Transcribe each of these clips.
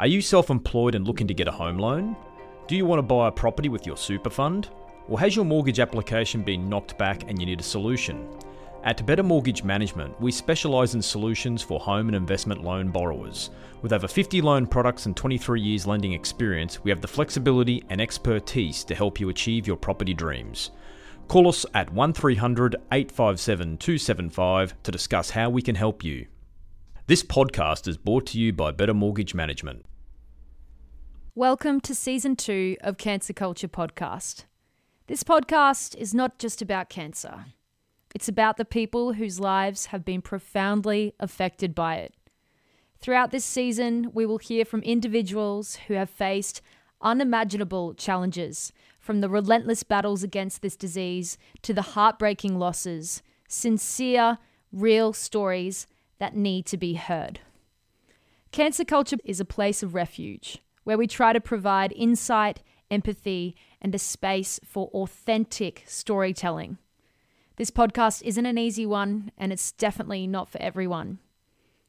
Are you self employed and looking to get a home loan? Do you want to buy a property with your super fund? Or has your mortgage application been knocked back and you need a solution? At Better Mortgage Management, we specialise in solutions for home and investment loan borrowers. With over 50 loan products and 23 years lending experience, we have the flexibility and expertise to help you achieve your property dreams. Call us at 1300 857 275 to discuss how we can help you. This podcast is brought to you by Better Mortgage Management. Welcome to season two of Cancer Culture Podcast. This podcast is not just about cancer, it's about the people whose lives have been profoundly affected by it. Throughout this season, we will hear from individuals who have faced unimaginable challenges, from the relentless battles against this disease to the heartbreaking losses, sincere, real stories that need to be heard. Cancer culture is a place of refuge where we try to provide insight, empathy, and a space for authentic storytelling. This podcast isn't an easy one, and it's definitely not for everyone.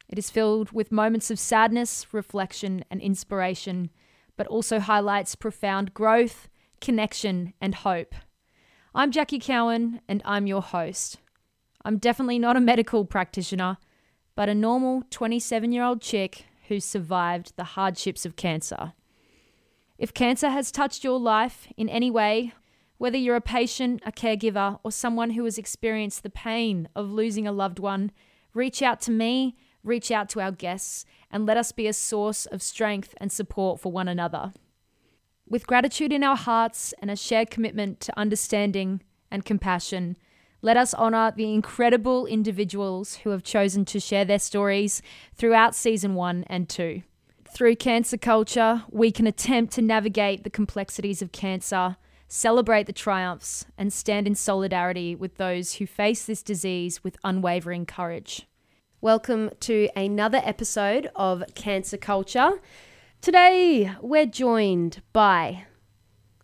It is filled with moments of sadness, reflection, and inspiration, but also highlights profound growth, connection, and hope. I'm Jackie Cowan, and I'm your host. I'm definitely not a medical practitioner, but a normal 27 year old chick who survived the hardships of cancer. If cancer has touched your life in any way, whether you're a patient, a caregiver, or someone who has experienced the pain of losing a loved one, reach out to me, reach out to our guests, and let us be a source of strength and support for one another. With gratitude in our hearts and a shared commitment to understanding and compassion, let us honour the incredible individuals who have chosen to share their stories throughout season one and two. Through cancer culture, we can attempt to navigate the complexities of cancer, celebrate the triumphs, and stand in solidarity with those who face this disease with unwavering courage. Welcome to another episode of Cancer Culture. Today, we're joined by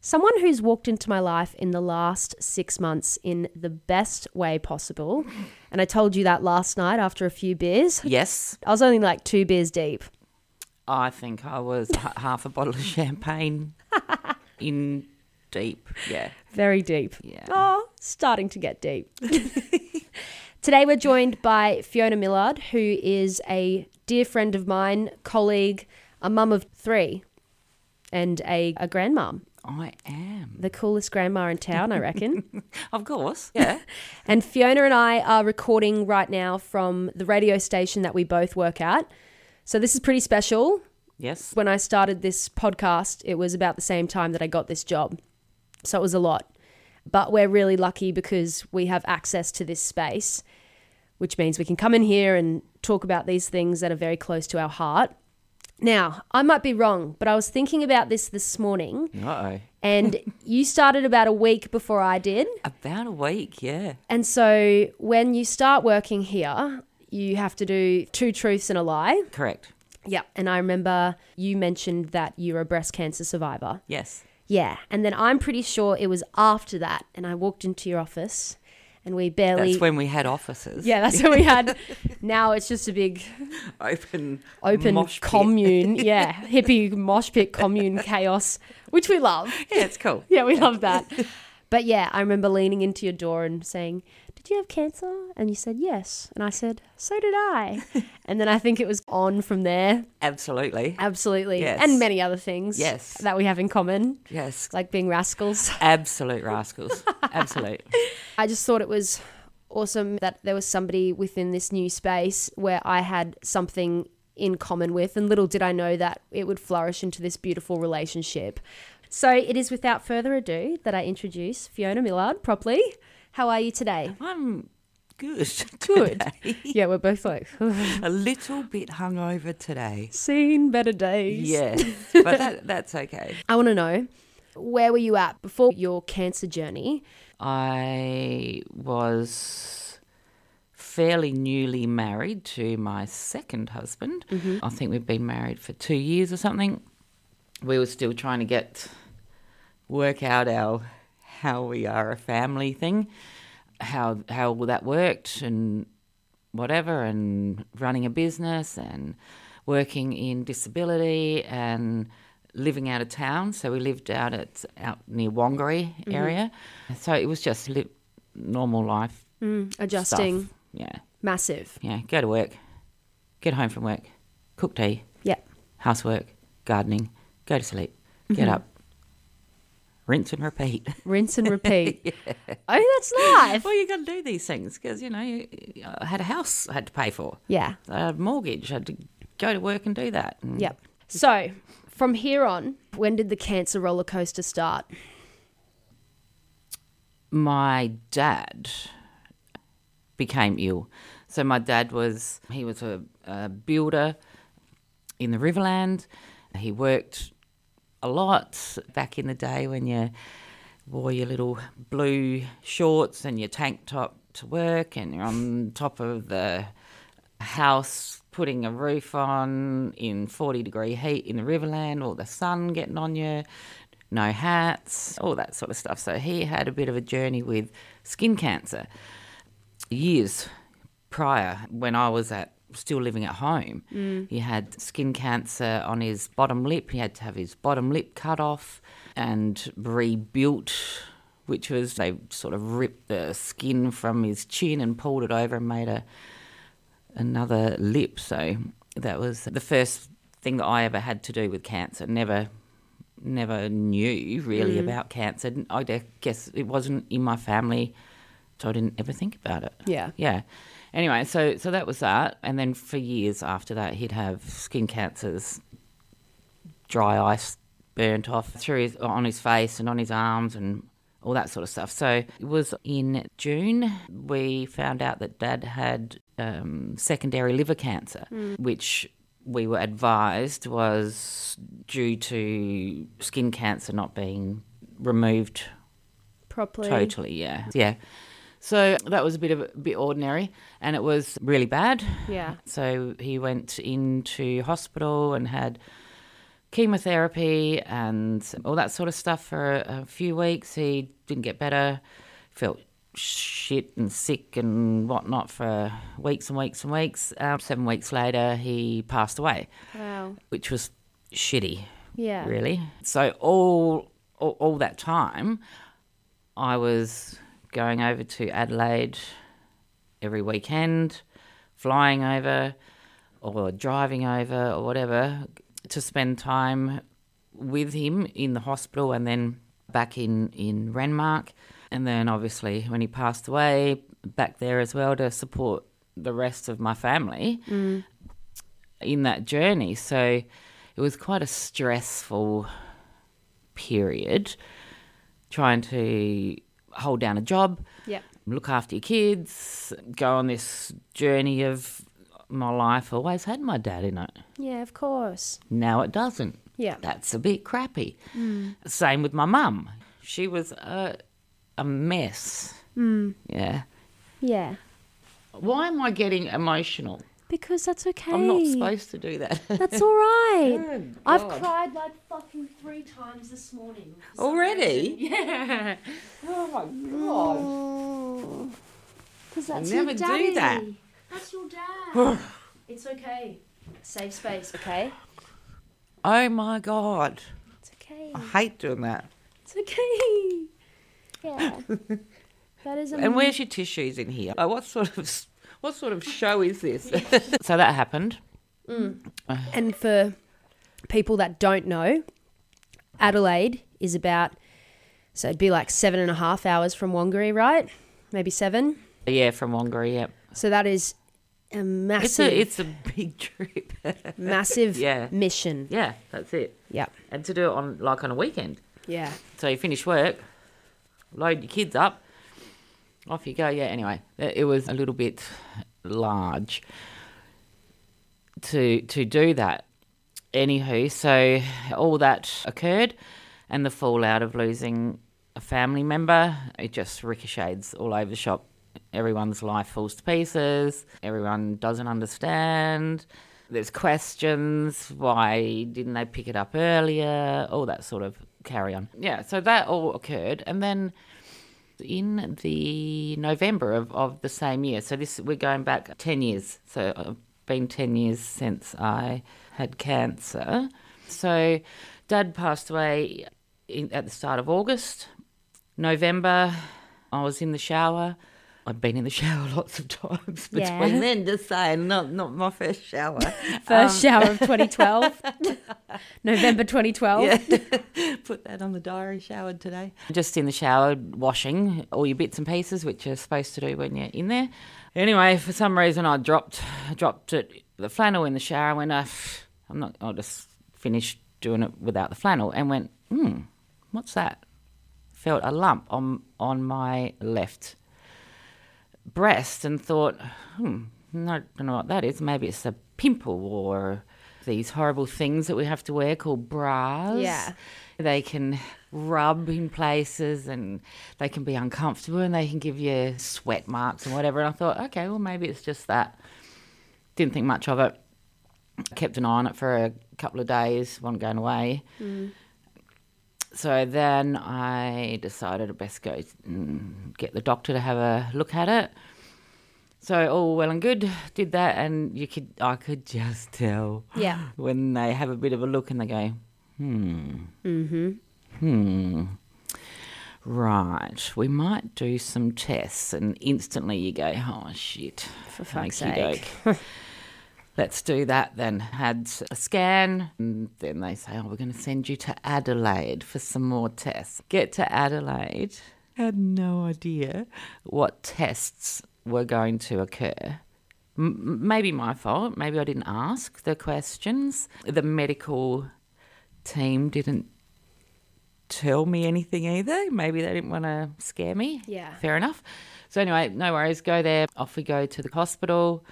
someone who's walked into my life in the last six months in the best way possible. And I told you that last night after a few beers. Yes, I was only like two beers deep. I think I was h- half a bottle of champagne in deep. Yeah, Very deep. yeah. Oh, starting to get deep. Today we're joined by Fiona Millard, who is a dear friend of mine, colleague, a mum of three, and a, a grandmum. I am. The coolest grandma in town, I reckon. Of course. Yeah. and Fiona and I are recording right now from the radio station that we both work at. So this is pretty special. yes. When I started this podcast, it was about the same time that I got this job. So it was a lot. But we're really lucky because we have access to this space, which means we can come in here and talk about these things that are very close to our heart. Now, I might be wrong, but I was thinking about this this morning, Uh oh. and you started about a week before I did. About a week. Yeah. And so when you start working here, you have to do two truths and a lie. Correct. Yeah. And I remember you mentioned that you're a breast cancer survivor. Yes. Yeah. And then I'm pretty sure it was after that. And I walked into your office and we barely. That's when we had offices. yeah, that's what we had. now it's just a big Open. open commune. yeah. Hippie mosh pit commune chaos, which we love. Yeah, it's cool. Yeah, we love that. But yeah, I remember leaning into your door and saying, Did you have cancer? And you said, Yes. And I said, So did I. and then I think it was on from there. Absolutely. Absolutely. Yes. And many other things Yes. that we have in common, Yes. like being rascals. Absolute rascals. Absolute. I just thought it was awesome that there was somebody within this new space where I had something in common with. And little did I know that it would flourish into this beautiful relationship. So it is without further ado that I introduce Fiona Millard properly. How are you today? I'm good. Good. today. Yeah, we're both like, a little bit hungover today. seen better days. Yes. But that, that's okay. I want to know where were you at before your cancer journey? I was fairly newly married to my second husband. Mm-hmm. I think we've been married for two years or something. We were still trying to get work out our how we are a family thing, how how that worked and whatever, and running a business and working in disability and living out of town. So we lived out at out near Wangary area. So it was just li- normal life Mm, adjusting. stuff. Yeah, Massive. yeah. Go to work, get home from work, cook tea, Yeah. housework, gardening, go to sleep, get up, rinse and repeat. Rinse and repeat. Oh, that's life. well, you got to do these things because you know you, I had a house I had to pay for, Yeah. I had a mortgage, I had to go to work and do that. And Yep. So, from here on, when did the cancer roller coaster start? my dad became ill. So my dad was he was a, a builder in the Riverland. He worked a lot back in the day when you wore your little blue shorts and your tank top to work, and you're on top of the house putting a roof on in 40 degree heat in the Riverland, or the sun getting on you, no hats, all that sort of stuff. So he had a bit of a journey with skin cancer years prior when I was at still living at home. Mm. He had skin cancer on his bottom lip. He had to have his bottom lip cut off and rebuilt, which was they sort of ripped the skin from his chin and pulled it over and made a another lip. So that was the first thing that I ever had to do with cancer. Never never knew really mm. about cancer. I guess it wasn't in my family, so I didn't ever think about it. Yeah. Yeah. Anyway, so so that was that, and then for years after that, he'd have skin cancers, dry ice burnt off through his, on his face and on his arms and all that sort of stuff. So it was in June we found out that Dad had um, secondary liver cancer, which we were advised was due to skin cancer not being removed Properly. Totally, yeah, yeah. So that was a bit of a bit ordinary, and it was really bad. Yeah. So he went into hospital and had chemotherapy and all that sort of stuff for a, a few weeks. He didn't get better, felt shit and sick and whatnot for weeks and weeks and weeks. Um, seven weeks later, he passed away, Wow. which was shitty Yeah. really. So all, all all that time, I was going over to Adelaide every weekend, flying over, or driving over, or whatever, to spend time with him in the hospital, and then back in in Renmark, and then obviously when he passed away, back there as well to support the rest of my family mm. in that journey. So it was quite a stressful period trying to hold down a job, Yep. look after your kids, go on this journey of my life. Always had my dad in it. Yeah, of course. Now it doesn't. Yeah. That's a bit crappy. Mm. Same with my mum. She was a, a mess. Mm. Yeah. Yeah. Why am I getting emotional? Because that's okay. I'm not supposed to do that. That's all right. Oh, I've God. cried like fucking three times this morning. Already? Yeah. Oh my god. Mm. Because that's never your do daddy. that. That's your dad. it's okay. Safe space, okay? Oh my god. It's okay. I hate doing that. It's okay. Yeah. that is And where's your tissues in here? Oh, what sort of what sort of show is this? so that happened. Mm. Uh. And for people that don't know, Adelaide is about, so it'd be like seven and a half hours from Wangary, right? Maybe seven. Yeah, from Wangary. Yep. So that is a It's massive, a it's a big trip. massive Yeah. mission. yeah, that's it. Yep. And to do it on like on a weekend. Yeah. So you finish work, load your kids up, off you go. Yeah. Anyway, it was a little bit large to to do that. Anywho, so all that occurred, and the fallout of losing a family member, it just ricochets all over the shop. Everyone's life falls to pieces. Everyone doesn't understand. There's questions. Why didn't they pick it up earlier? All that sort of carry on. Yeah, so that all occurred. And then in the November of, of the same year, so this we're going back 10 years. So uh, been 10 years since I had cancer. So, dad passed away in, at the start of August. November, I was in the shower. I've been in the shower lots of times between Yeah. then, just saying, not, not my first shower. First shower of 2012, November 2012. Yeah. Put that on the diary, showered today. Just in the shower, washing all your bits and pieces, which you're supposed to do when you're in there. Anyway, for some reason, I dropped dropped it, the flannel in the shower. Went, uh, I'm not. I'll just finish doing it without the flannel, and went, hmm, what's that? Felt a lump on on my left breast, and thought, hmm, I don't know what that is. Maybe it's a pimple or these horrible things that we have to wear called bras. Yeah. They can rub in places and they can be uncomfortable and they can give you sweat marks and whatever. And I thought, okay, well, maybe it's just that. Didn't think much of it. Kept an eye on it for a couple of days, wasn't going away. So then I decided I'd best go and get the doctor to have a look at it. So all well and good, did that, and you could I could just tell Yeah. when they have a bit of a look and they go, hmm, mm-hmm. hmm, right, we might do some tests, and instantly you go, oh shit, For fuck's doke. Let's do that then. Had a scan, and then they say, oh, we're going to send you to Adelaide for some more tests. Get to Adelaide, had no idea what tests were going to occur. M- maybe my fault. Maybe I didn't ask the questions. The medical team didn't tell me anything either. Maybe they didn't want to scare me. Yeah. Fair enough. So, anyway, no worries. Go there. Off we go to the hospital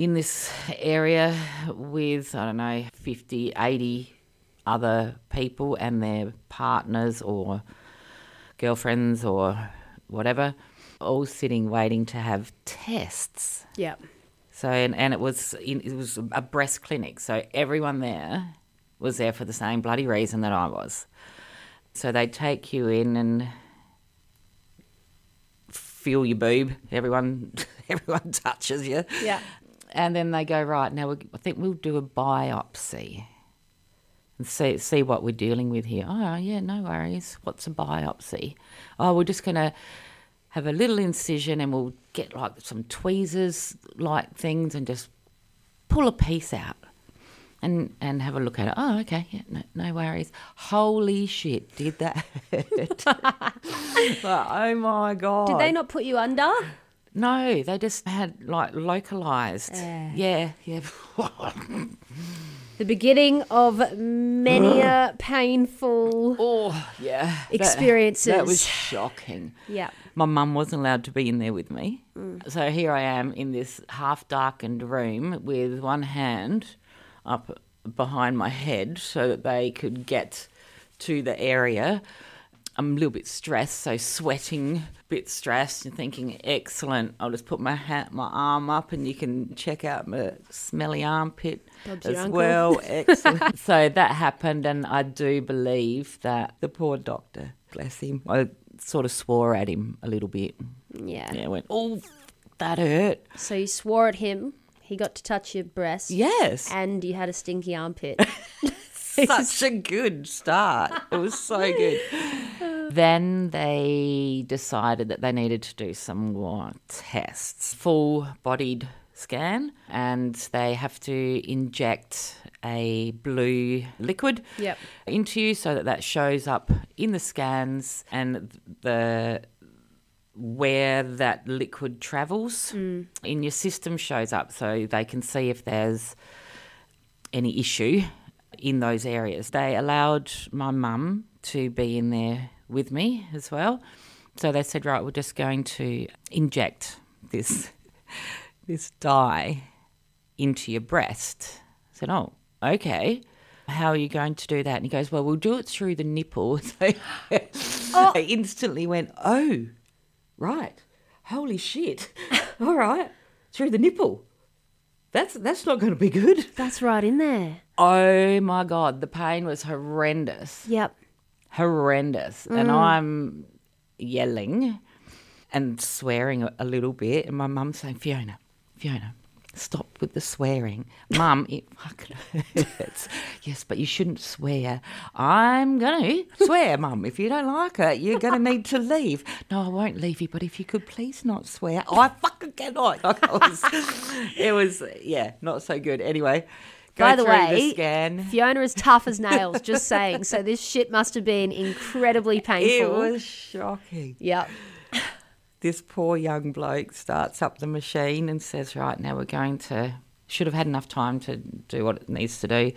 in this area with, I don't know, 50, 80 other people and their partners or girlfriends or whatever, all sitting waiting to have tests. Yeah. So and, and it was in, it was a breast clinic. So everyone there was there for the same bloody reason that I was. So they take you in and feel your boob. Everyone everyone touches you. Yeah. And then they go right now. We, I think we'll do a biopsy and see see what we're dealing with here. Oh yeah, no worries. What's a biopsy? Oh, we're just gonna have a little incision and we'll get like some tweezers like things and just pull a piece out and and have a look at it. Oh, okay, yeah, no, no worries. Holy shit, did that hurt? Like, oh my god! Did they not put you under? No, they just had like localized. Yeah, yeah. The beginning of many a painful. oh, yeah. Experiences. That, was shocking. Yeah. My mum wasn't allowed to be in there with me. Mm. So here I am in this half darkened room with one hand up behind my head so that they could get to the area. I'm a little bit stressed, so sweating, a bit stressed, and thinking, excellent. I'll just put my hat, my arm up, and you can check out my smelly armpit Bob's as uncle. well. Excellent. so that happened, and I do believe that the poor doctor, bless him, I sort of swore at him a little bit. Yeah. Yeah, I went, oh, that hurt. So you swore at him. He got to touch your breast. Yes. And you had a stinky armpit. Such a good start. It was so good. then they decided that they needed to do some more tests. Full bodied scan, and they have to inject a blue liquid Yep. into you so that that shows up in the scans and the where that liquid travels mm. in your system shows up so they can see if there's any issue in those areas. They allowed my mum to be in there with me as well. So they said, right, we're just going to inject this this dye into your breast. I said, oh, okay. How are you going to do that? And he goes, well, we'll do it through the nipple. So I oh. instantly went, oh, right. Holy shit. All right. Through the nipple. That's that's not going to be good. That's right in there. Oh my god, the pain was horrendous. Yep. Horrendous. And mm. I'm yelling and swearing a, a little bit and my mum's saying, "Fiona, Fiona, Stop with the swearing. Mum, it fucking hurts. Yes, but you shouldn't swear. I'm going to swear, Mum. If you don't like it, you're going to need to leave. No, I won't leave you, but if you could please not swear. Oh, I fucking cannot. It was, it was yeah, not so good. Anyway, go By the way, scan. Fiona is tough as nails, just saying. So this shit must have been incredibly painful. It was shocking. Yep. this poor young bloke starts up the machine and says, Right, now we're going to, should have had enough time to do what it needs to do.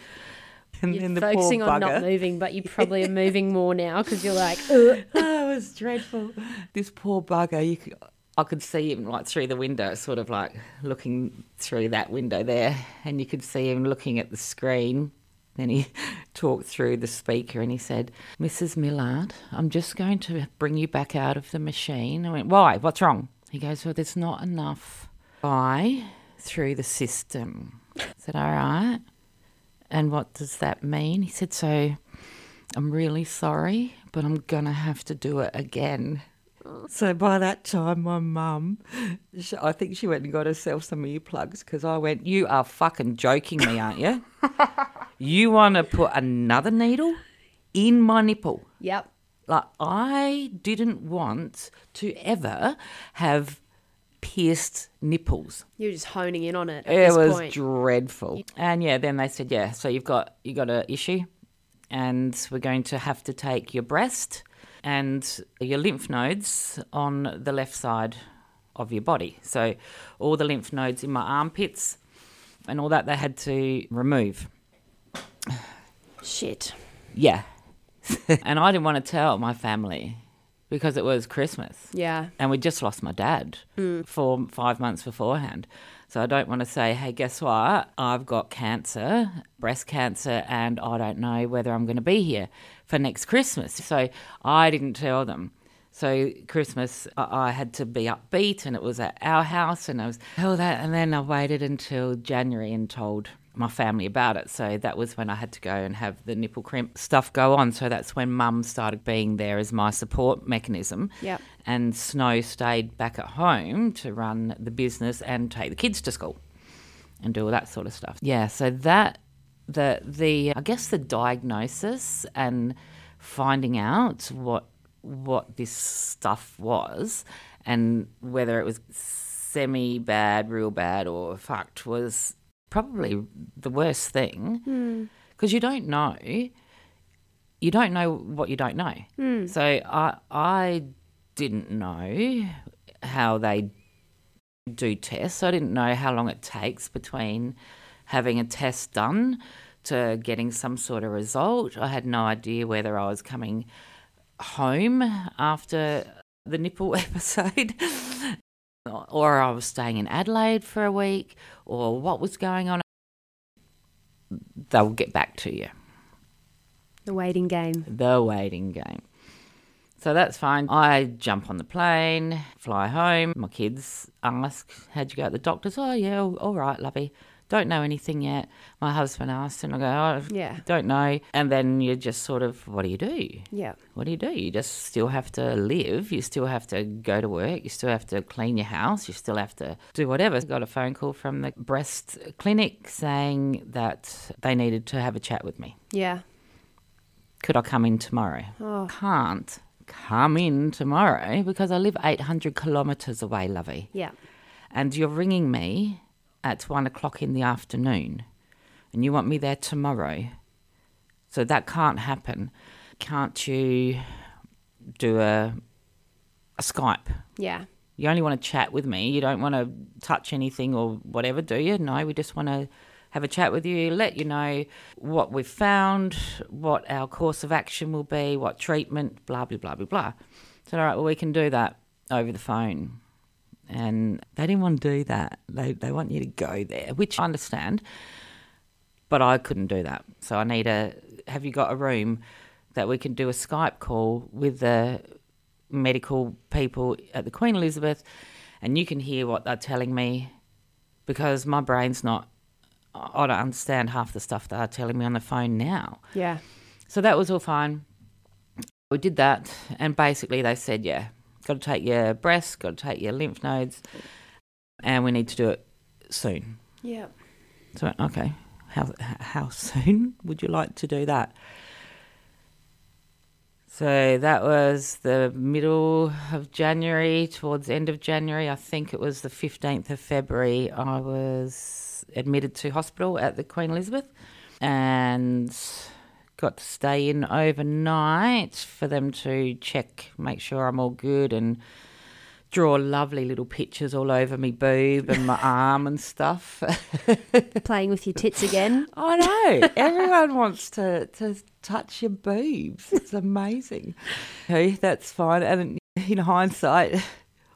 And You're then the focusing on not moving, but you probably are moving more now because you're like, oh, it was dreadful. This poor bugger, you could, I could see him like through the window, sort of like looking through that window there, and you could see him looking at the screen. Then he talked through the speaker and he said, Mrs. Millard, I'm just going to bring you back out of the machine. I went, Why? What's wrong? He goes, Well, there's not enough buy through the system. I said, All right. And what does that mean? He said, So I'm really sorry, but I'm going to have to do it again. So by that time, my mum, sh- I think she went and got herself some earplugs because I went, You are fucking joking me, aren't you? you want to put another needle in my nipple? yep. Like, I didn't want to ever have pierced nipples. You're just honing in on it at It was point. dreadful. And yeah, then they said, yeah, so you've got you've got an issue, and we're going to have to take your breast and your lymph nodes on the left side of your body. So all the lymph nodes in my armpits and all that they had to remove. Shit. Yeah. and I didn't want to tell my family because it was Christmas Yeah. and we just lost my dad hmm. for five months beforehand. So I don't want to say, hey, guess what? I've got cancer, breast cancer, and I don't know whether I'm going to be here for next Christmas. So I didn't tell them. So Christmas, I I had to be upbeat, and it was at our house, and I was all that. And then I waited until January and told my family about it. So that was when I had to go and have the nipple crimp stuff go on. So that's when Mum started being there as my support mechanism Yep. and Snow stayed back at home to run the business and take the kids to school and do all that sort of stuff. Yeah, so that the the I guess the diagnosis and finding out what what this stuff was and whether it was semi bad, real bad or fucked was probably the worst thing hmm. because you don't know you don't know what you don't know. Hmm. So I I didn't know how they do tests. I didn't know how long it takes between having a test done to getting some sort of result. I had no idea whether I was coming home after the nipple episode or I was staying in Adelaide for a week or what was going on. They'll get back to you The waiting game. the waiting game. So that's fine. I jump on the plane, fly home. My kids ask, How'd you go at the doctor's? Oh, yeah, all all right, lovey. Don't know anything yet. My husband asked, and I go, Oh, Yeah. don't know. And then you just sort of, What do you do? Yeah. What do you do? You just still have to live. You still have to go to work. You still have to clean your house. You still have to do whatever. I Got a phone call from the breast clinic saying that they needed to have a chat with me Yeah. could I come in tomorrow? Oh. Can't come in tomorrow because I live 800 kilometres away, lovey. Yeah. And you're ringing me at one o'clock in the afternoon and you want me there tomorrow. So that can't happen. Can't you do a, a Skype? Yeah. You only want to chat with me. You don't want to touch anything or whatever, do you? No, we just want to have a chat with you, let you know what we've found, what our course of action will be, what treatment, blah, blah, blah, blah, blah. So, all right, well, we can do that over the phone. And they didn't want to do that. They, they want you to go there, which I understand. But I couldn't do that. So I need a. Have you got a room that we can do a Skype call with the medical people at the Queen Elizabeth, and you can hear what they're telling me, because my brain's not. I don't understand half the stuff they're telling me on the phone now. Yeah. So that was all fine. We did that, and basically they said, yeah, got to take your breasts, got to take your lymph nodes, and we need to do it soon. Yeah. So, okay, how, how soon would you like to do that? So that was the middle of January, towards the end of January. I think it was the 15th of February. I was admitted to hospital at the Queen Elizabeth and got to stay in overnight for them to check, make sure I'm all good and draw lovely little pictures all over me boob and my arm and stuff. Playing with your tits again. I know. Everyone wants to, to touch your boobs. It's amazing. Hey, that's fine. And in hindsight,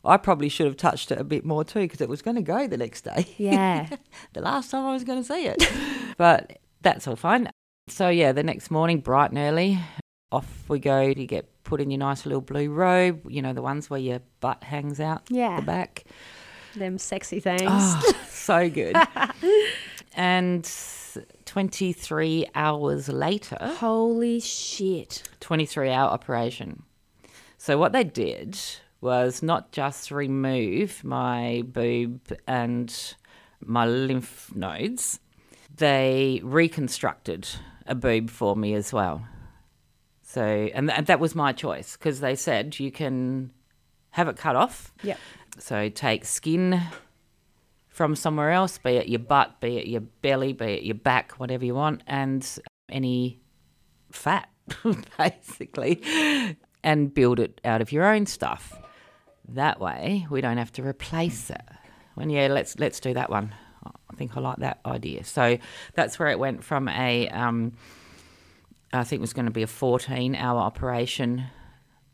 I probably should have touched it a bit more too because it was going to go the next day. Yeah. the last time I was going to see it. but that's all fine. So, yeah, the next morning, bright and early, off we go. You get put in your nice little blue robe, you know, the ones where your butt hangs out Yeah. the back. Them sexy things. Oh, so good. and 23 hours later, Holy shit. 23 hour operation. So, what they did was not just remove my boob and my lymph nodes, they reconstructed a boob for me as well. So, and, and that was my choice because they said you can have it cut off. Yep. So, take skin from somewhere else, be it your butt, be it your belly, be it your back, whatever you want, and any fat, basically, and build it out of your own stuff. That way, we don't have to replace it. When yeah, let's let's do that one. I think I like that idea. So that's where it went from a, um, I think it was going to be a 14-hour operation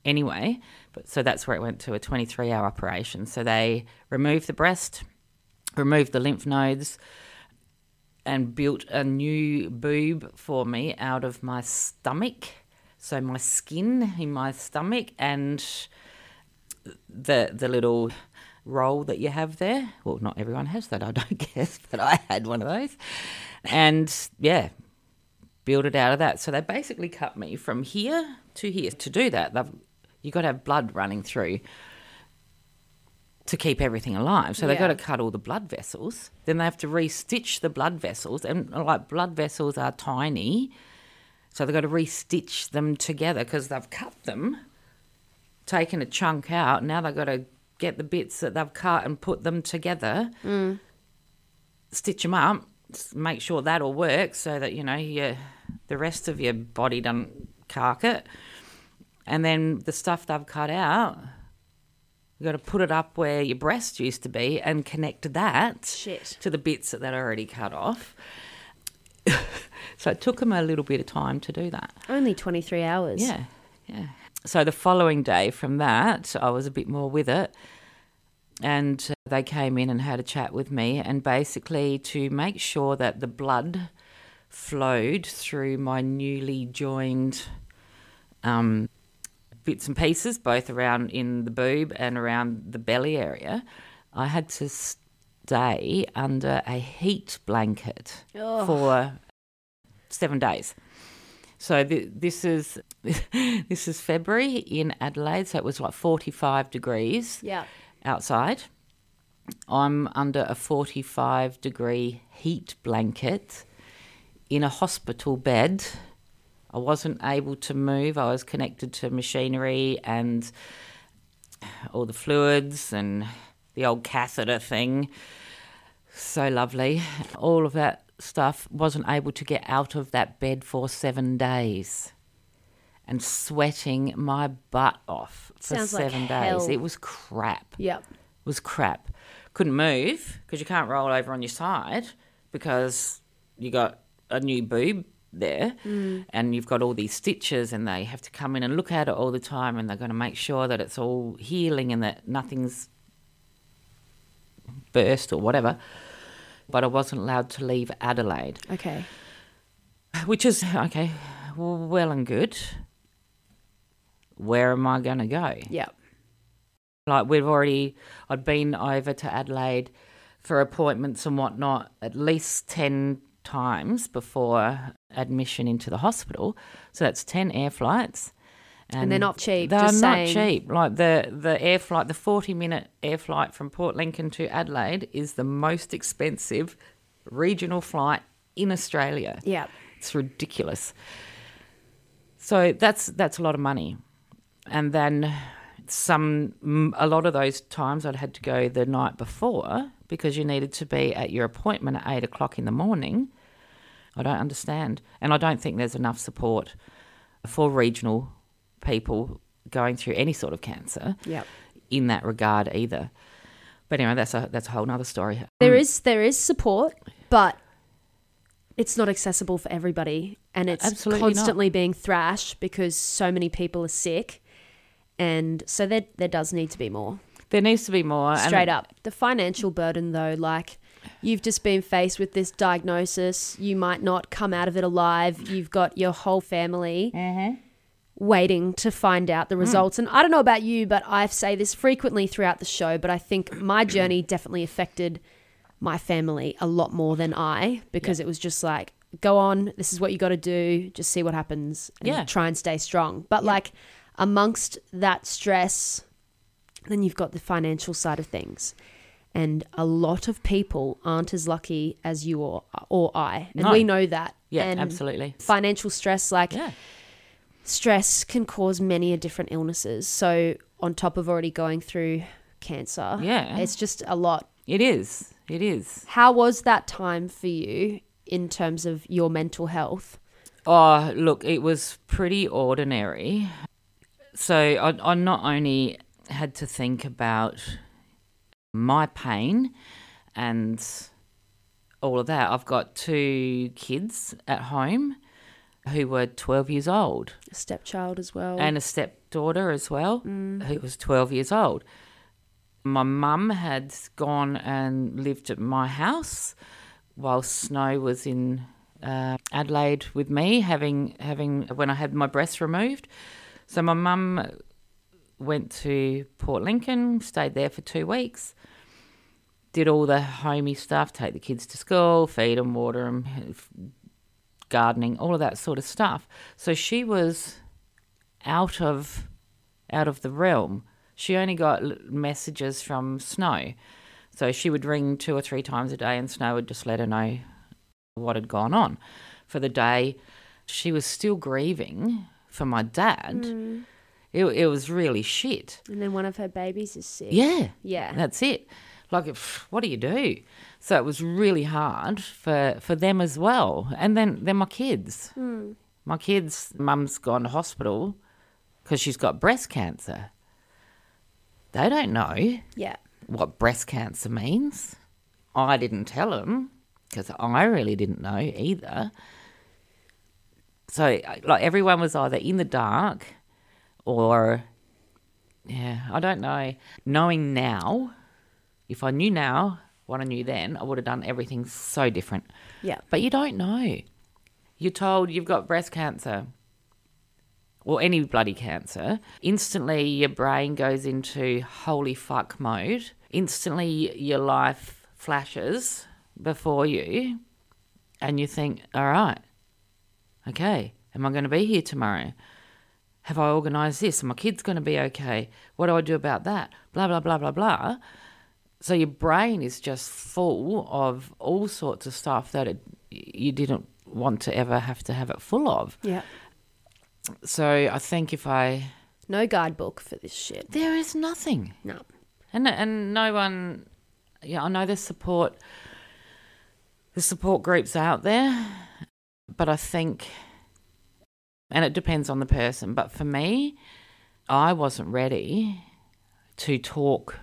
anyway, but so that's where it went to a 23-hour operation. So they removed the breast, removed the lymph nodes, and built a new boob for me out of my stomach. So my skin in my stomach and the the little roll that you have there. Well, not everyone has that, I don't guess, but I had one of those. And yeah, build it out of that. So they basically cut me from here to here. To do that, they've you got to have blood running through to keep everything alive. So they've got to cut all the blood vessels. Then they have to restitch the blood vessels, and like blood vessels are tiny, so they've got to restitch them together because they've cut them, taken a chunk out. Now they've got to get the bits that they've cut and put them together, mm. stitch them up, make sure that all works so that you know your the rest of your body doesn't cark it, and then the stuff they've cut out. You've got to put it up where your breast used to be and connect that Shit. to the bits that they'd already cut off. so it took them a little bit of time to do that. Only 23 hours. Yeah, yeah. So the following day from that, I was a bit more with it. And uh, they came in and had a chat with me, and basically to make sure that the blood flowed through my newly joined um, bits and pieces, both around in the boob and around the belly area, I had to stay under a heat blanket for seven days. So th- this is this is February in Adelaide, so it was like forty five degrees Yeah. outside. I'm under a 45 degree heat blanket in a hospital bed. I wasn't able to move. I was connected to machinery and all the fluids and the old catheter thing. So lovely. All of that stuff wasn't able to get out of that bed for seven days and sweating my butt off for Sounds like seven hell. days. It was crap Yep. It was crap. Couldn't move because you can't roll over on your side because you got a new boob there mm. and you've got all these stitches and they have to come in and look at it all the time and they're going to make sure that it's all healing and that nothing's burst or whatever. But I wasn't allowed to leave Adelaide, Okay. which is okay, well and good. Where am I going to go? Yep. Like we've already, I'd been over to Adelaide for appointments and whatnot at least 10 times before admission into the hospital. So that's 10 air flights. And they're not cheap, They're not saying. cheap. Like the, the air flight, the 40 minute air flight from Port Lincoln to Adelaide is the most expensive regional flight in Australia. Yeah. It's ridiculous. So that's that's a lot of money, and then some a lot of those times I'd had to go the night before because you needed to be at your appointment at eight o'clock in the morning. I don't understand, and I don't think there's enough support for regional people going through any sort of cancer Yeah. in that regard either. But anyway, that's a that's a whole other story. There is there is support, but it's not accessible for everybody, and it's Absolutely not. constantly being thrashed because so many people are sick, and so there there does need to be more. There needs to be more. and- Straight up, the financial burden though, like you've just been faced with this diagnosis, you might not come out of it alive. You've got your whole family mm-hmm. Waiting to find out the hmm. results. And I don't know about you, but I say this frequently throughout the show, but I think my hmm. journey definitely affected my family a lot more than I because it was just like, go on, this is what you got to do, just see what happens and Yeah. try and stay strong. But like amongst that stress, then you've got the financial side of things. And a lot of people aren't as lucky as you or, or I. And No. we know that. Yeah, and absolutely. Financial stress, like Yeah. Stress can cause many a different illnesses. So on top of already going through cancer, Yeah. it's just a lot. It is. It is. How was that time for you in terms of your mental health? Oh, look, it was pretty ordinary. So I, I not only had to think about my pain and all of that, I've got two kids at home who were 12 years old A stepchild as well. and a stepdaughter as well who was 12 years old. My mum had gone and lived at my house while Snow was in uh, Adelaide with me, having having when I had my breasts removed. So my mum went to Port Lincoln, stayed there for two weeks, did all the homey stuff, take the kids to school, feed them, water them, gardening, all of that sort of stuff. So she was out of out of the realm. She only got messages from Snow. So she would ring two or three times a day and Snow would just let her know what had gone on. For the day, she was still grieving for my dad. Mm. It, it was really shit. and then one of her babies is sick. Yeah. Yeah. That's it. Like, what do you do? So it was really hard for, for them as well. And then, then my kids. Hmm. My kids' mum's gone to hospital because she's got breast cancer. They don't know Yeah. what breast cancer means. I didn't tell them because I really didn't know either. So, like, everyone was either in the dark or, yeah, I don't know. Knowing now, if I knew now what I knew then, I would have done everything so different. Yeah. But you don't know. You're told you've got breast cancer or any bloody cancer. Instantly, your brain goes into holy fuck mode. Instantly, your life flashes before you, and you think, all right, okay, am I going to be here tomorrow? Have I organised this? Are my kids going to be okay? What do I do about that? Blah, blah, blah, blah, blah. So your brain is just full of all sorts of stuff that it, you didn't want to ever have to have it full of. Yeah. So I think if I No guidebook for this shit. there is nothing, No. and and no one, yeah, I know there's support, the support groups out there, but I think, and it depends on the person. But for me, I wasn't ready to talk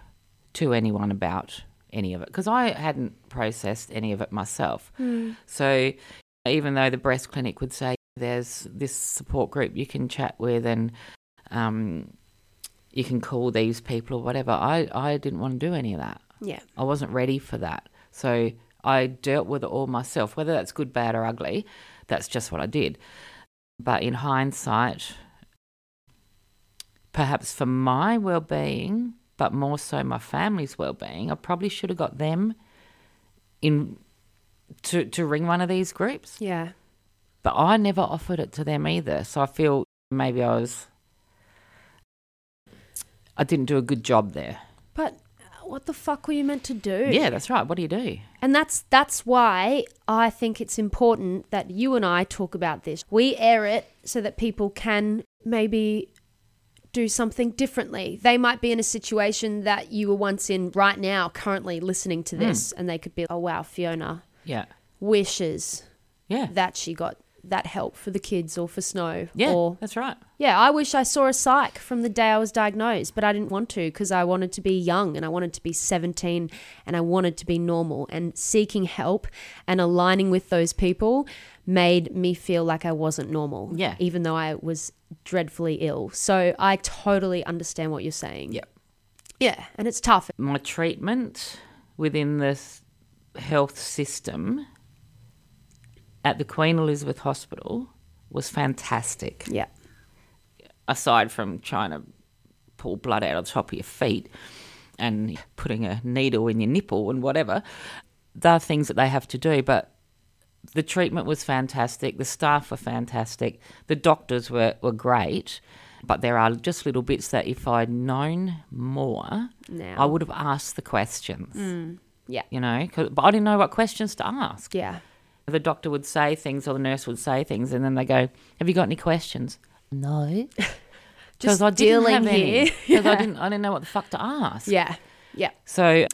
to anyone about any of it because I hadn't processed any of it myself. So even though the breast clinic would say there's this support group you can chat with and um, you can call these people or whatever, I, I didn't want to do any of that. Yeah. I wasn't ready for that. So I dealt with it all myself, whether that's good, bad, or ugly. That's just what I did. But in hindsight, perhaps for my well being, but more so my family's well being, I probably should have got them in to, to ring one of these groups. Yeah. But I never offered it to them either. So I feel maybe I was I didn't do a good job there. But uh, what the fuck were you meant to do? Yeah, that's right. What do you do? And that's that's why I think it's important that you and I talk about this. We air it so that people can maybe do something differently. They might be in a situation that you were once in right now, currently listening to hmm. this, and they could be, oh wow, Fiona Yeah. wishes Yeah. that she got that help for the kids or for Snow. Yeah, Or that's right. yeah, I wish I saw a psych from the day I was diagnosed, but I didn't want to because I wanted to be young and I wanted to be 17 and I wanted to be normal. And seeking help and aligning with those people made me feel like I wasn't normal. Yeah. Even though I was dreadfully ill. So I totally understand what you're saying. Yep. Yeah. And it's tough. My treatment within the health system at the Queen Elizabeth Hospital was fantastic. Yeah. aside from trying to pull blood out of the top of your feet and putting a needle in your nipple and whatever, there are things that they have to do. But the treatment was fantastic. The staff were fantastic. The doctors were, were great. But there are just little bits that if I'd known more, Now. I would have asked the questions. Mm. Yeah. You know, 'cause- but I didn't know what questions to ask. Yeah. The doctor would say things or the nurse would say things, and then they go, "Have you got any questions?" No, Just I didn't dealing have any. here. Because I didn't, I didn't know what the fuck to ask. Yeah. Yeah. So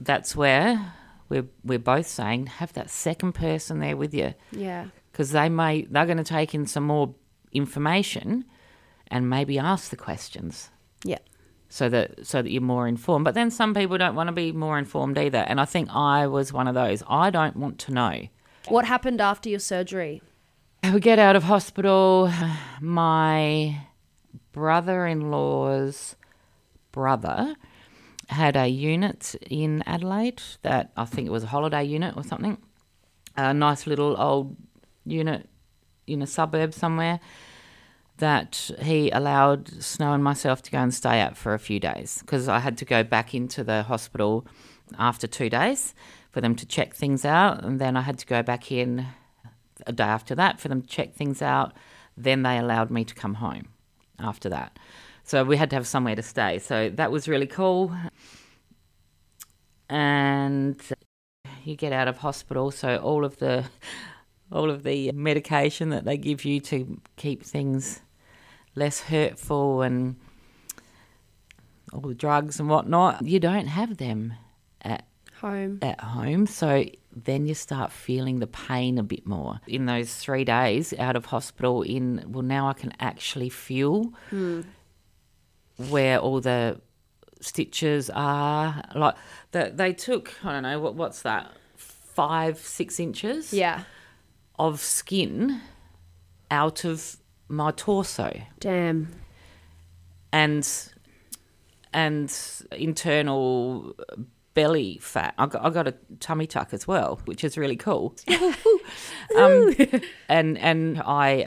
that's where we're we're both saying have that second person there with you Yeah. because they may they're going to take in some more information and maybe ask the questions Yeah. so that so that you're more informed. But then some people don't want to be more informed either, and I think I was one of those. I don't want to know. What happened after your surgery? We get out of hospital. My brother in law's brother had a unit in Adelaide that I think it was a holiday unit or something. A nice little old unit in a suburb somewhere that he allowed Snow and myself to go and stay at for a few days because I had to go back into the hospital after two days for them to check things out, and then I had to go back in a day after that for them to check things out. Then they allowed me to come home after that. So we had to have somewhere to stay. So that was really cool. And you get out of hospital, so all of the all of the medication that they give you to keep things less hurtful and all the drugs and whatnot, you don't have them Home. at home. So then you start feeling the pain a bit more. In those three days out of hospital, in well, now I can actually feel hmm. where all the stitches are. Like that, they took, I don't know, what what's that, five, six inches Yeah. of skin out of my torso Damn. and and internal belly fat. I got, I got a tummy tuck as well, which is really cool. um, and and I,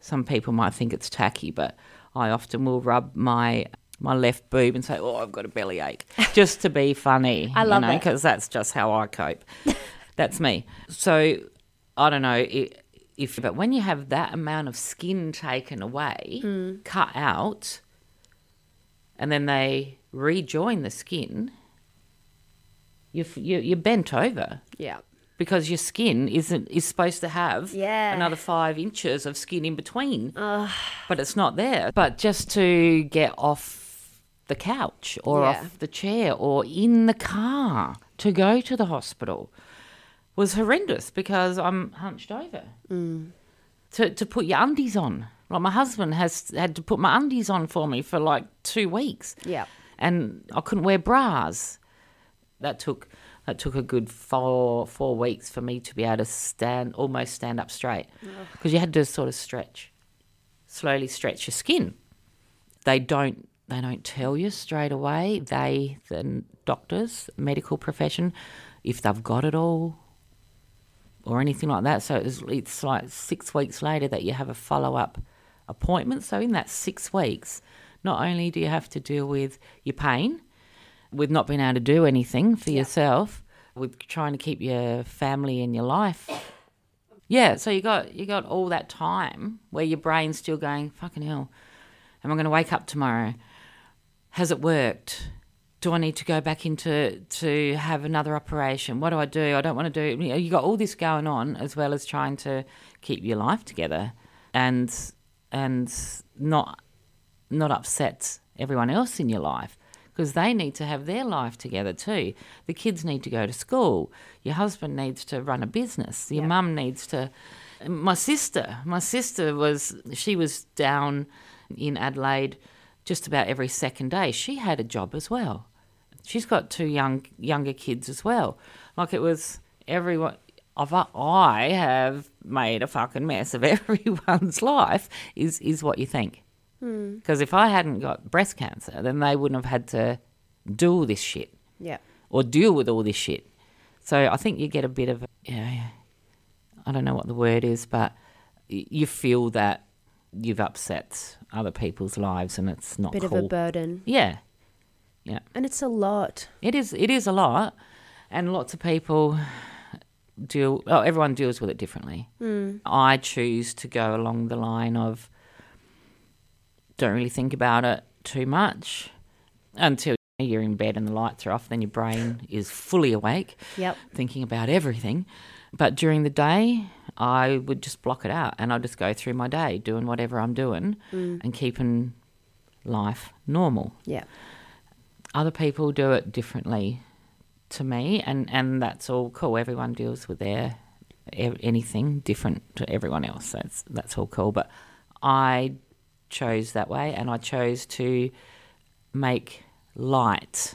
some people might think it's tacky, but I often will rub my my left boob and say, "Oh, I've got a belly ache," just to be funny. I love you know, it. because that's just how I cope. that's me. So I don't know if, but when you have that amount of skin taken away, Mm. cut out, and then they rejoin the skin, you you you're bent over Yeah. because your skin isn't is supposed to have Yeah. another five inches of skin in between, but it's not there. But just to get off the couch or Yeah. off the chair or in the car to go to the hospital was horrendous because I'm hunched over. Mm. To to put your undies on, like my husband has had to put my undies on for me for like two weeks Yeah. And I couldn't wear bras. That took that took a good four four weeks for me to be able to stand almost stand up straight because you had to sort of stretch, slowly stretch your skin. They don't they don't tell you straight away. They the doctors, medical profession, if they've got it all or anything like that. So it's, it's like six weeks later that you have a follow up appointment. So in that six weeks, not only do you have to deal with your pain, with not being able to do anything for yourself, with trying to keep your family and your life. Yeah, so you got you got all that time where your brain's still going, fucking hell, am I going to wake up tomorrow? Has it worked? do I need to go back into to have another operation? What do I do? I don't want to do. You got all this going on as well as trying to keep your life together, and and not not upset everyone else in your life because they need to have their life together too. The kids need to go to school. Your husband needs to run a business. Your Yeah. mum needs to. My sister, my sister was she was down in Adelaide just about every second day. She had a job as well. She's got two young younger kids as well. Like it was everyone. Of I have made a fucking mess of everyone's life. Is is what you think? Hmm. Because if I hadn't got breast cancer, then they wouldn't have had to do all this shit Yeah. or deal with all this shit. So I think you get a bit of, you know, I don't know what the word is, but you feel that you've upset other people's lives and it's not Bit cool. of a burden. yeah, yeah. And it's a lot. It is. It is a lot, and lots of people deal. Oh, everyone deals with it differently. Hmm. I choose to go along the line of don't really think about it too much until you're in bed and the lights are off. Then your brain is fully awake, Yep. thinking about everything. But during the day, I would just block it out, and I'd just go through my day doing whatever I'm doing mm. and keeping life normal Yeah. other people do it differently to me and and that's all cool everyone deals with their anything different to everyone else that's that's all cool but i chose that way and i chose to make light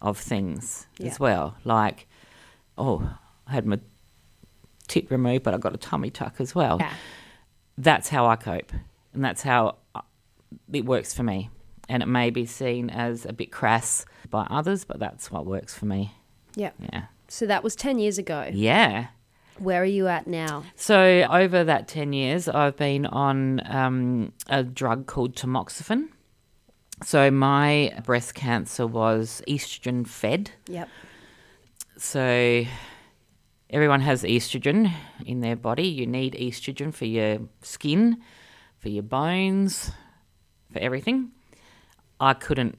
of things Yeah. as well like oh i had my tit removed but i got a tummy tuck as well Yeah. that's how I cope, and that's how uh, it works for me. And it may be seen as a bit crass by others, but that's what works for me. Yeah. Yeah. So that was 10 years ago. Yeah. Where are you at now? So over that ten years, I've been on um, a drug called tamoxifen. So my breast cancer was estrogen fed. Yep. So everyone has estrogen in their body. You need estrogen for your skin, for your bones, for everything. I couldn't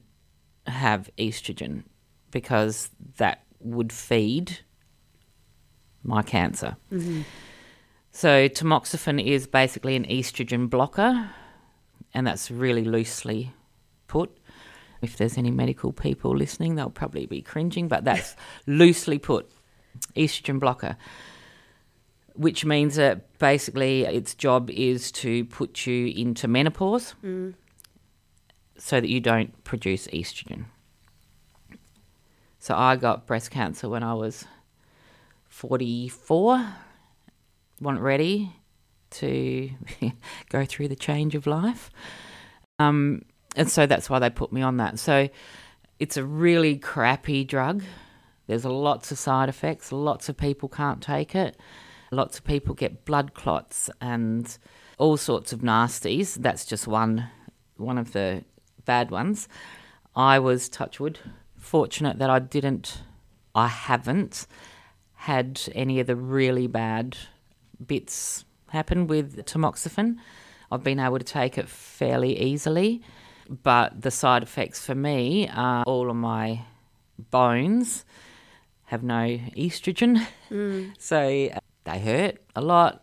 have estrogen because that would feed my cancer. Mm-hmm. So tamoxifen is basically an estrogen blocker, and that's really loosely put. If there's any medical people listening, they'll probably be cringing, but that's loosely put estrogen blocker, which means that basically its job is to put you into menopause mm. so that you don't produce estrogen. So I got breast cancer when I was 44, wasn't ready to go through the change of life. Um, and so that's why they put me on that. So it's a really crappy drug. There's lots of side effects. Lots of people can't take it. Lots of people get blood clots and all sorts of nasties. That's just one one of the bad ones. I was touchwood fortunate that I didn't I haven't had any of the really bad bits happen with tamoxifen. I've been able to take it fairly easily, but the side effects for me are all of my bones have no estrogen, so uh, they hurt a lot.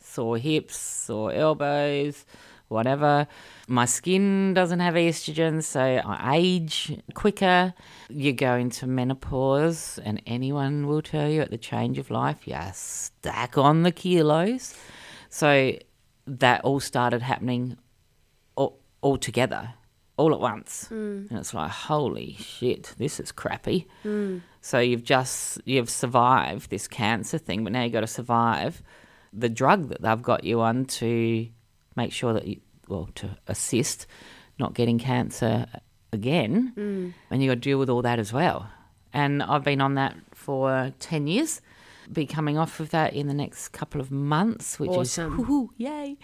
Sore hips, sore elbows, whatever. My skin doesn't have estrogen, so I age quicker. You go into menopause, and anyone will tell you at the change of life, you stack on the kilos. So that all started happening all, all together, all at once. Hmm. And it's like, holy shit, this is crappy. Hmm. So you've just you've survived this cancer thing, but now you've got to survive the drug that they've got you on to make sure that you well to assist not getting cancer again, and you got to deal with all that as well. And I've been on that for ten years. Be coming off of that in the next couple of months, which Awesome. is woohoo, yay!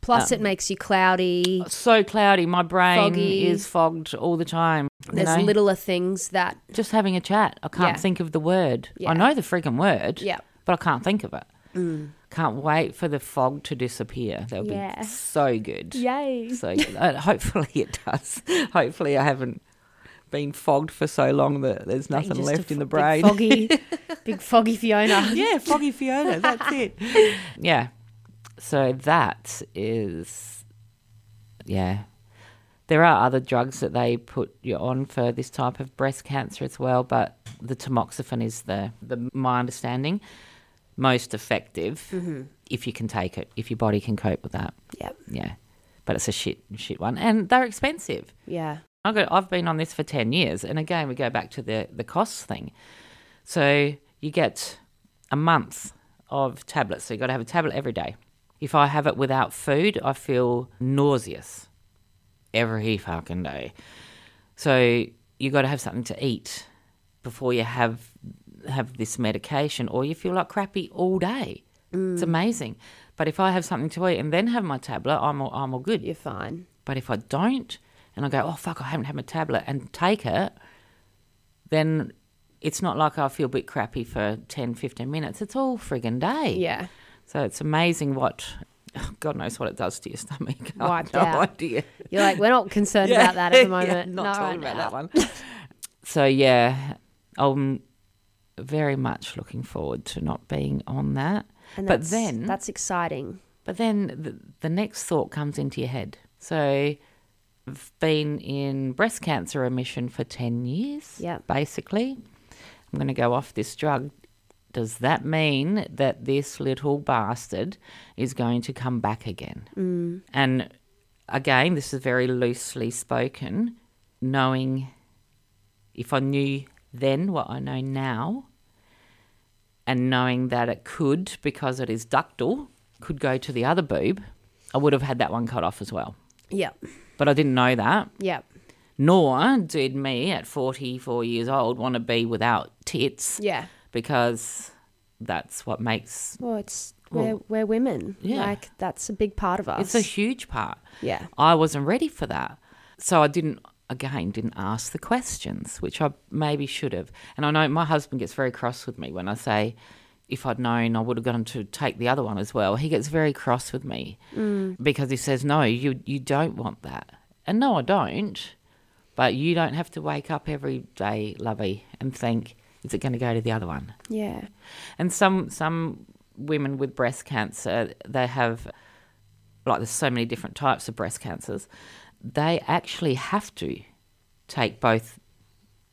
Plus, Um, it makes you cloudy. So cloudy, my brain Foggy. is fogged all the time. you There's know? littler things that, just having a chat. I can't Yeah. think of the word. Yeah. I know the freaking word. Yeah. But I can't think of it. Mm. Can't wait for the fog to disappear. That'll Yeah. be so good. yay. So good. Hopefully it does. hopefully I haven't been fogged for so long that there's nothing left in the big brain. Foggy, big foggy Fiona. yeah, foggy Fiona. That's it. yeah. So that is, yeah. There are other drugs that they put you on for this type of breast cancer as well, but the tamoxifen is the, the my understanding, most effective mm-hmm. if you can take it, if your body can cope with that. Yep. Yeah. But it's a shit shit one, and they're expensive. Yeah. I've, got, I've been on this for 10 years. And again, we go back to the, the costs thing. So you get a month of tablets. So you've got to have a tablet every day. If I have it without food, I feel nauseous every fucking day. So you've got to have something to eat before you have have this medication, or you feel like crappy all day. It's mm. amazing. But if I have something to eat and then have my tablet, I'm all, I'm all good. You're fine. But if I don't, and I go, oh, fuck, I haven't had my tablet, and take it, then it's not like I feel a bit crappy for 10, 15 minutes. It's all friggin' day. Yeah. So it's amazing what, God knows what it does to your stomach. I Wiped have no out. idea. You're like, we're not concerned about that at the moment. Yeah, not No, talking right about now. that one. so yeah, I'm very much looking forward to not being on that. And but then that's exciting. But then the, the next thought comes into your head. So I've been in breast cancer remission for 10 years, Yep. basically. I'm going to go off this drug. Does that mean that this little bastard is going to come back again? Mm. And again, this is very loosely spoken, knowing if I knew then what I know now, and knowing that it could, because it is ductal, could go to the other boob, I would have had that one cut off as well. Yep. But I didn't know that. Yep. Nor did me at 44 years old want to be without tits Yeah. because that's what makes Well, it's Well, we're, we're women. yeah. Like that's a big part of us. it's a huge part. yeah. I wasn't ready for that. So I didn't, again, didn't ask the questions, which I maybe should have. And I know my husband gets very cross with me when I say, if I'd known, I would have gone to take the other one as well. He gets very cross with me mm. because he says, no, you, you don't want that. And no, I don't. But you don't have to wake up every day, lovey, and think, is it going to go to the other one? Yeah. And some some women with breast cancer, they have like there's so many different types of breast cancers. They actually have to take both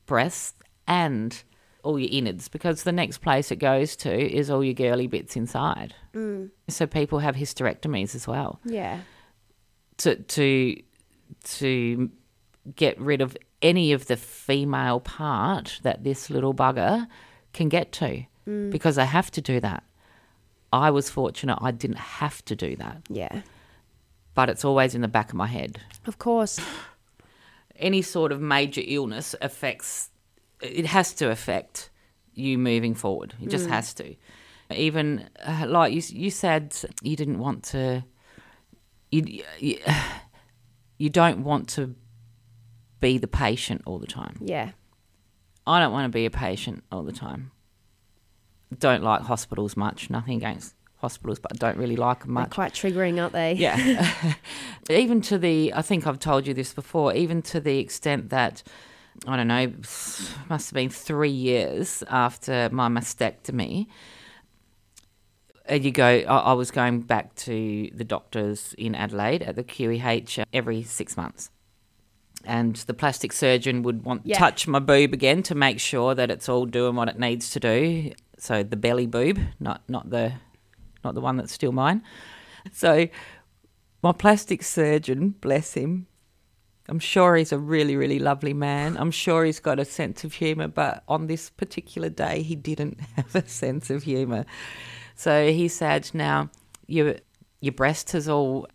breasts and all your innards because the next place it goes to is all your girly bits inside. Mm. So people have hysterectomies as well Yeah. to to to get rid of any of the female part that this little bugger can get to because they have to do that. I was fortunate I didn't have to do that, Yeah. But it's always in the back of my head. Of course. Any sort of major illness affects it has to affect you moving forward. It just has to. Even uh, like you you said you didn't want to you, you you don't want to be the patient all the time. Yeah. I don't want to be a patient all the time. Don't like hospitals much. Nothing against hospitals, but I don't really like them They're much. quite triggering, aren't they? Yeah. even to the, I think I've told you this before, even to the extent that, I don't know, must have been three years after my mastectomy. And you go, I, I was going back to the doctors in Adelaide at the QEH every six months. And the plastic surgeon would want Yeah. touch my boob again to make sure that it's all doing what it needs to do. So the belly boob, not not the not the one that's still mine. So my plastic surgeon, bless him, I'm sure he's a really, really lovely man. I'm sure he's got a sense of humour, but on this particular day, he didn't have a sense of humour. So he said, Now, your, your breast has all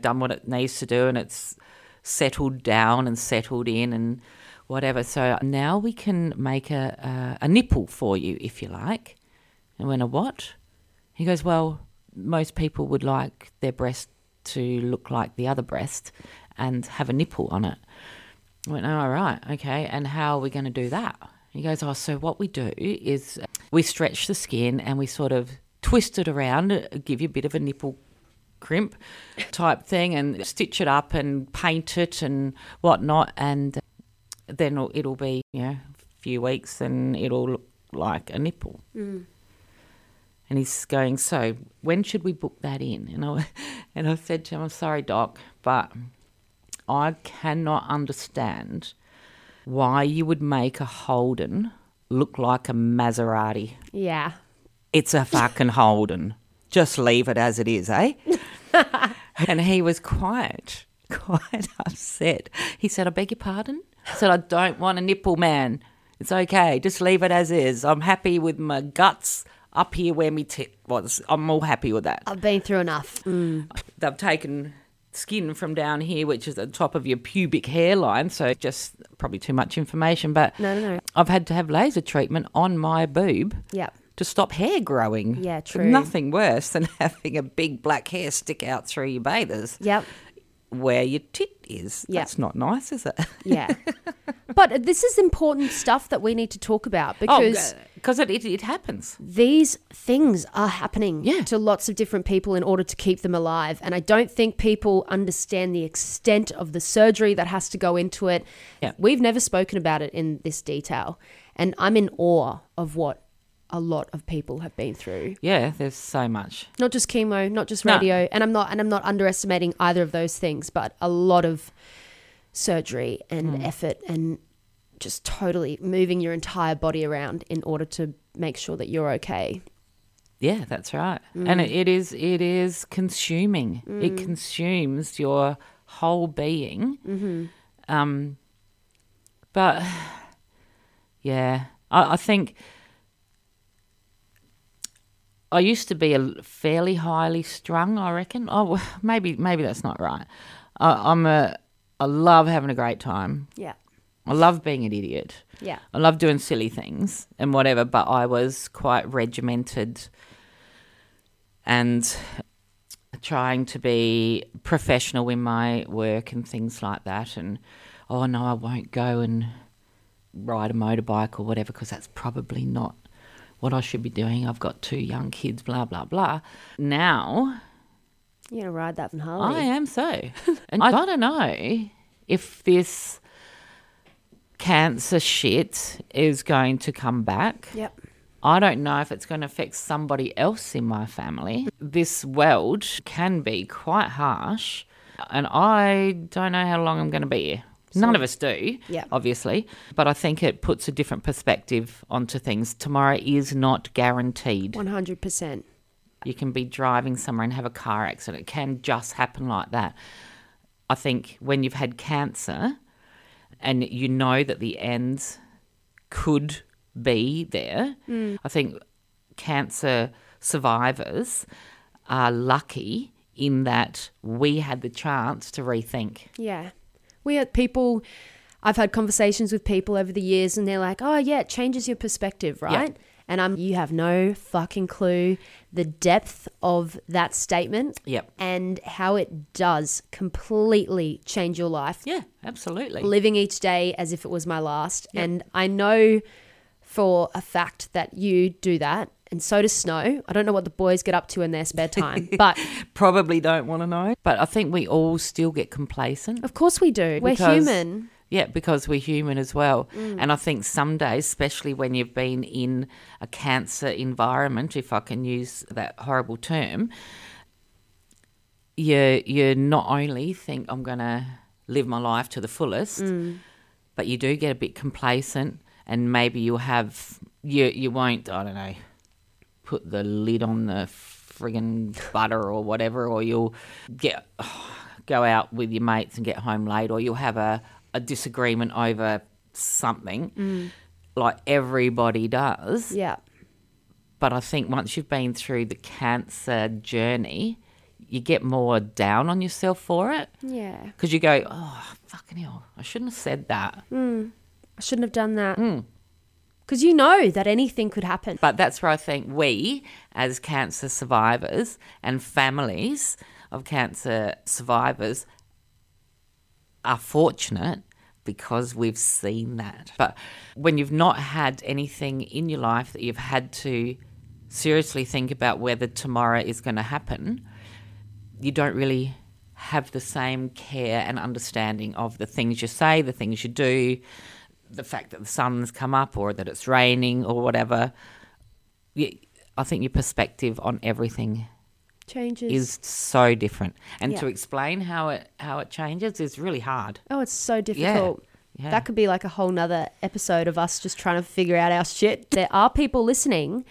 done what it needs to do and it's settled down and settled in and whatever. So now we can make a, a, a nipple for you, if you like. And went, A what? He goes, Well, most people would like their breast to look like the other breast and have a nipple on it. I went, oh, all right, okay. And how are we going to do that? He goes, oh, so what we do is we stretch the skin and we sort of twist it around, uh, give you a bit of a nipple crimp type thing and stitch it up and paint it and whatnot. And then it'll, it'll be you know a few weeks and it'll look like a nipple. And he's going, so when should we book that in? And I, and I said to him, I'm sorry, doc, but I cannot understand why you would make a Holden look like a Maserati. Yeah. It's a fucking Holden. Just leave it as it is, eh? and he was quite, quite upset. He said, I beg your pardon? I said, I don't want a nipple man. It's okay. Just leave it as is. I'm happy with my guts up here where my tit was. I'm all happy with that. I've been through enough. Mm. They've taken skin from down here, which is the top of your pubic hairline. So just probably too much information. But No, no, no. I've had to have laser treatment on my boob Yep. to stop hair growing. Yeah, true. Nothing worse than having a big black hair stick out through your bathers Yep. where your tit is. Yeah. That's not nice, is it? Yeah. but this is important stuff that we need to talk about Oh, because it, it, it happens. these things are happening Yeah. to lots of different people in order to keep them alive. And I don't think people understand the extent of the surgery that has to go into it. Yeah. We've never spoken about it in this detail. And I'm in awe of what a lot of people have been through. Yeah, there's so much. Not just chemo, not just No. radio, and I'm not and I'm not underestimating either of those things, but a lot of surgery and Hmm. effort and just totally moving your entire body around in order to make sure that you're okay. Yeah, that's right. Mm. And it, is it is consuming. It consumes your whole being. Mm-hmm. Um, but yeah, I, I think I used to be a fairly highly strung. I reckon. Oh, maybe maybe that's not right. I, I'm a I love having a great time. Yeah. I love being an idiot. Yeah. I love doing silly things and whatever, but I was quite regimented and trying to be professional in my work and things like that. And oh no, I won't go and ride a motorbike or whatever because that's probably not what I should be doing. I've got two young kids, blah, blah, blah. Now You're gonna ride that from Harley. I am so. and I don't know if this cancer shit is going to come back. Yep. I don't know if it's going to affect somebody else in my family. This world can be quite harsh, and I don't know how long I'm going to be here. None of us do, Yeah. obviously, but I think it puts a different perspective onto things. Tomorrow is not guaranteed. One hundred percent. You can be driving somewhere and have a car accident. It can just happen like that. I think when you've had cancer and you know that the end could be there, mm. I think cancer survivors are lucky in that we had the chance to rethink. Yeah. We had people I've had conversations with people over the years and they're like, Oh yeah, it changes your perspective, right? And I'm you have no fucking clue the depth of that statement Yep. and how it does completely change your life. Yeah, absolutely. living each day as if it was my last. And I know for a fact that you do that. And so does Snow. I don't know what the boys get up to in their spare time, but Probably don't want to know. But I think we all still get complacent. of course we do. We're human. Yeah, because we're human as well. Mm. And I think some days, especially when you've been in a cancer environment, if I can use that horrible term, you you not only think I'm going to live my life to the fullest, mm. but you do get a bit complacent, and maybe you'll have you you won't I don't know put the lid on the friggin' butter or whatever, or you'll get go out with your mates and get home late, or you'll have a, a disagreement over something, mm. like everybody does. Yeah. But I think once you've been through the cancer journey, you get more down on yourself for it Yeah. because you go, oh fucking hell, I shouldn't have said that. Mm. I shouldn't have done that. Mm. Because you know that anything could happen. But that's where I think we, as cancer survivors and families of cancer survivors, are fortunate because we've seen that. But when you've not had anything in your life that you've had to seriously think about whether tomorrow is going to happen, you don't really have the same care and understanding of the things you say, the things you do, the fact that the sun's come up or that it's raining or whatever. I think your perspective on everything Changes. is so different, and Yeah. to explain how it how it changes is really hard. oh, it's so difficult. Yeah. That could be like a whole nother episode of us just trying to figure out our shit. There are people listening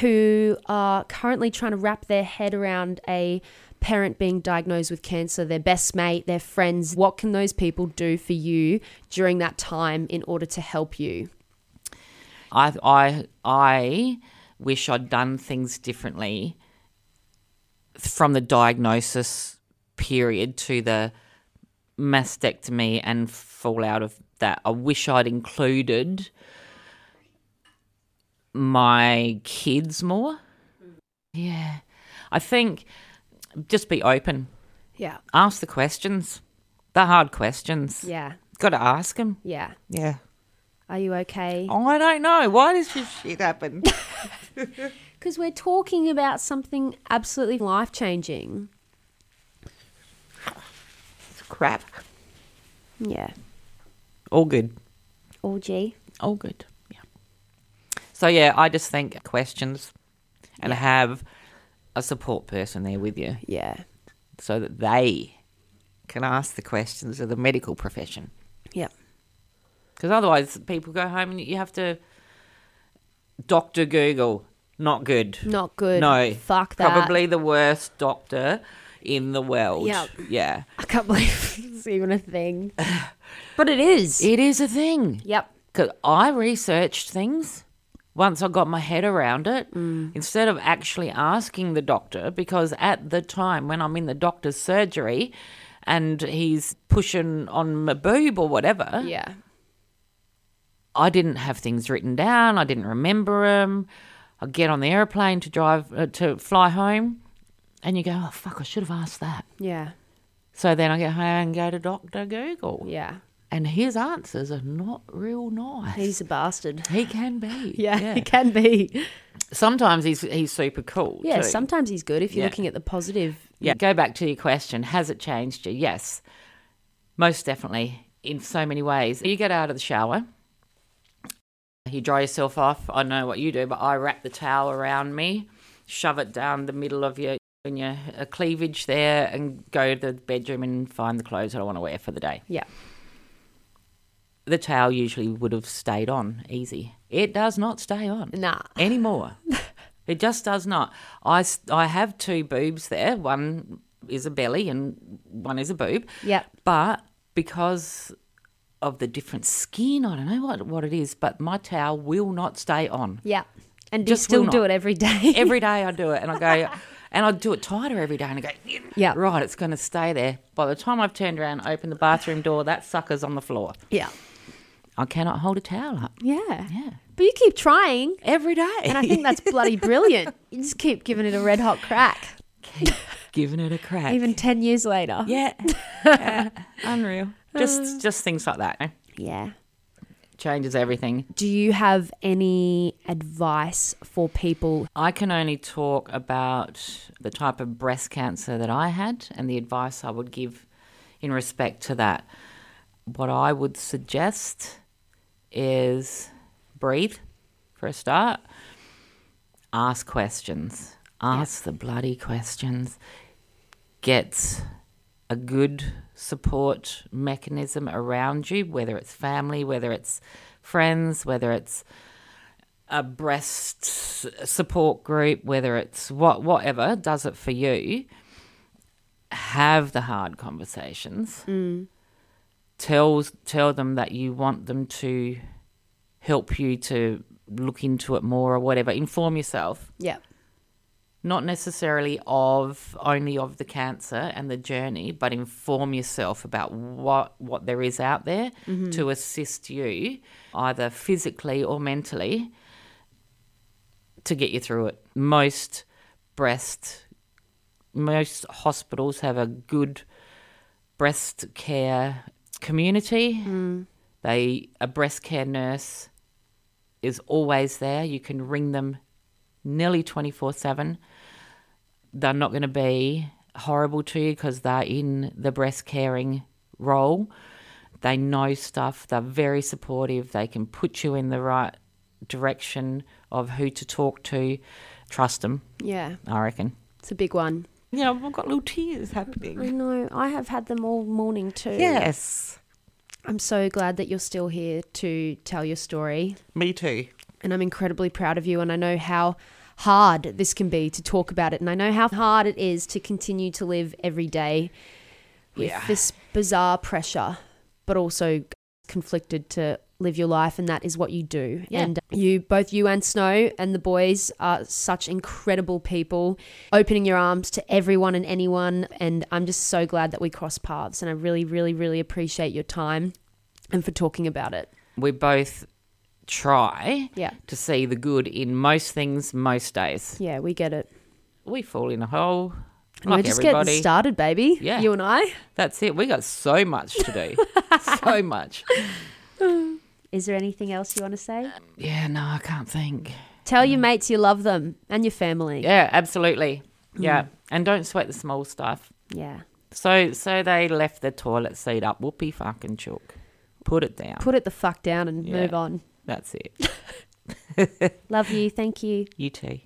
who are currently trying to wrap their head around a parent being diagnosed with cancer, their best mate, their friends. What can those people do for you during that time in order to help you? I I I wish I'd done things differently from the diagnosis period to the mastectomy and fallout of that. I wish I'd included my kids more. Yeah. I think just be open. Yeah. Ask the questions. The hard questions. Yeah. Got to ask them. Yeah. Yeah. Are you okay? I don't know. Why does this shit happen? Because we're talking about something absolutely life changing. Crap. Yeah. All good. All G. All good. Yeah. So yeah, I just think questions and have a support person there with you Yeah. so that they can ask the questions of the medical profession. Yeah. Because otherwise, people go home and you have to Doctor Google. Not good. Not good. No. Fuck that. Probably the worst doctor in the world. Yep. Yeah. I can't believe it's even a thing. But it is. It is a thing. Yep. Because I researched things once I got my head around it Mm. instead of actually asking the doctor. Because at the time when I'm in the doctor's surgery and he's pushing on my boob or whatever, Yeah. I didn't have things written down. I didn't remember them. I get on the airplane to drive uh, to fly home, and you go, "Oh fuck! I should have asked that." Yeah. So then I get home and go to Doctor Google, Yeah. and his answers are not real nice. He's a bastard. he can be, Yeah, he can be. Sometimes he's he's super cool. Yeah, too. sometimes he's good if you're Yeah. looking at the positive. Yeah. Go back to your question. Has it changed you? Yes, most definitely. In so many ways. You get out of the shower. You dry yourself off. I know what you do, but I wrap the towel around me, shove it down the middle of your in your uh, cleavage there, and go to the bedroom and find the clothes that I want to wear for the day. Yeah. The towel usually would have stayed on easy. It does not stay on Nah. anymore. it just does not. I, I have two boobs there. One is a belly and one is a boob. Yep. But because of the different skin, I don't know what, what it is, but my towel will not stay on. Yeah. And do you Just still do it every day? Every day I do it and I go, and I do it tighter every day and I go, Yeah. right, it's going to stay there. By the time I've turned around opened the bathroom door, that sucker's on the floor. yeah. I cannot hold a towel up. Yeah. Yeah. But you keep trying. Every day. And I think that's bloody brilliant. You just keep giving it a red hot crack, giving it a crack. even 10 years later. Yeah. Yeah. Unreal. Just just things like that. eh? Yeah. Changes everything. Do you have any advice for people? I can only talk about the type of breast cancer that I had and the advice I would give in respect to that. What I would suggest is breathe for a start. Ask questions. Ask the bloody questions. Get a good support mechanism around you, whether it's family, whether it's friends, whether it's a breast support group, whether it's what whatever does it for you. Have the hard conversations. Mm. Tell tell them that you want them to help you to look into it more or whatever. Inform yourself Yeah. Not necessarily of only of the cancer and the journey, but inform yourself about what what there is out there mm-hmm. to assist you, either physically or mentally, to get you through it. Most breast, most hospitals have a good breast care community. Mm. They a breast care nurse is always there. You can ring them nearly 24 7. They're not going to be horrible to you because they're in the breast caring role. They know stuff. They're very supportive. They can put you in the right direction of who to talk to. Trust them, Yeah, I reckon. it's a big one. Yeah, I've got little tears happening. I know. I have had them all morning too. Yes, I'm so glad that you're still here to tell your story. me too. And I'm incredibly proud of you. And I know how hard this can be to talk about it. And I know how hard it is to continue to live every day with Yeah. this bizarre pressure, but also conflicted to live your life. And that is what you do. Yeah. And you, both you and Snow and the boys, are such incredible people, opening your arms to everyone and anyone. And I'm just so glad that we crossed paths. And I really, really, really appreciate your time and for talking about it. we're both try Yeah. to see the good in most things, most days. Yeah, we get it. We fall in a hole. Like we're just everybody. getting started, baby. Yeah. You and I. That's it. We got so much to do. so much. Is there anything else you want to say? Yeah, no, I can't think. Tell your mm. mates you love them and your family. Yeah, absolutely. Mm. Yeah, and don't sweat the small stuff. Yeah. So, so they left the toilet seat up. Whoopee fucking chook. Put it down. Put it the fuck down and Yeah. move on. That's it. Love you. Thank you. You too.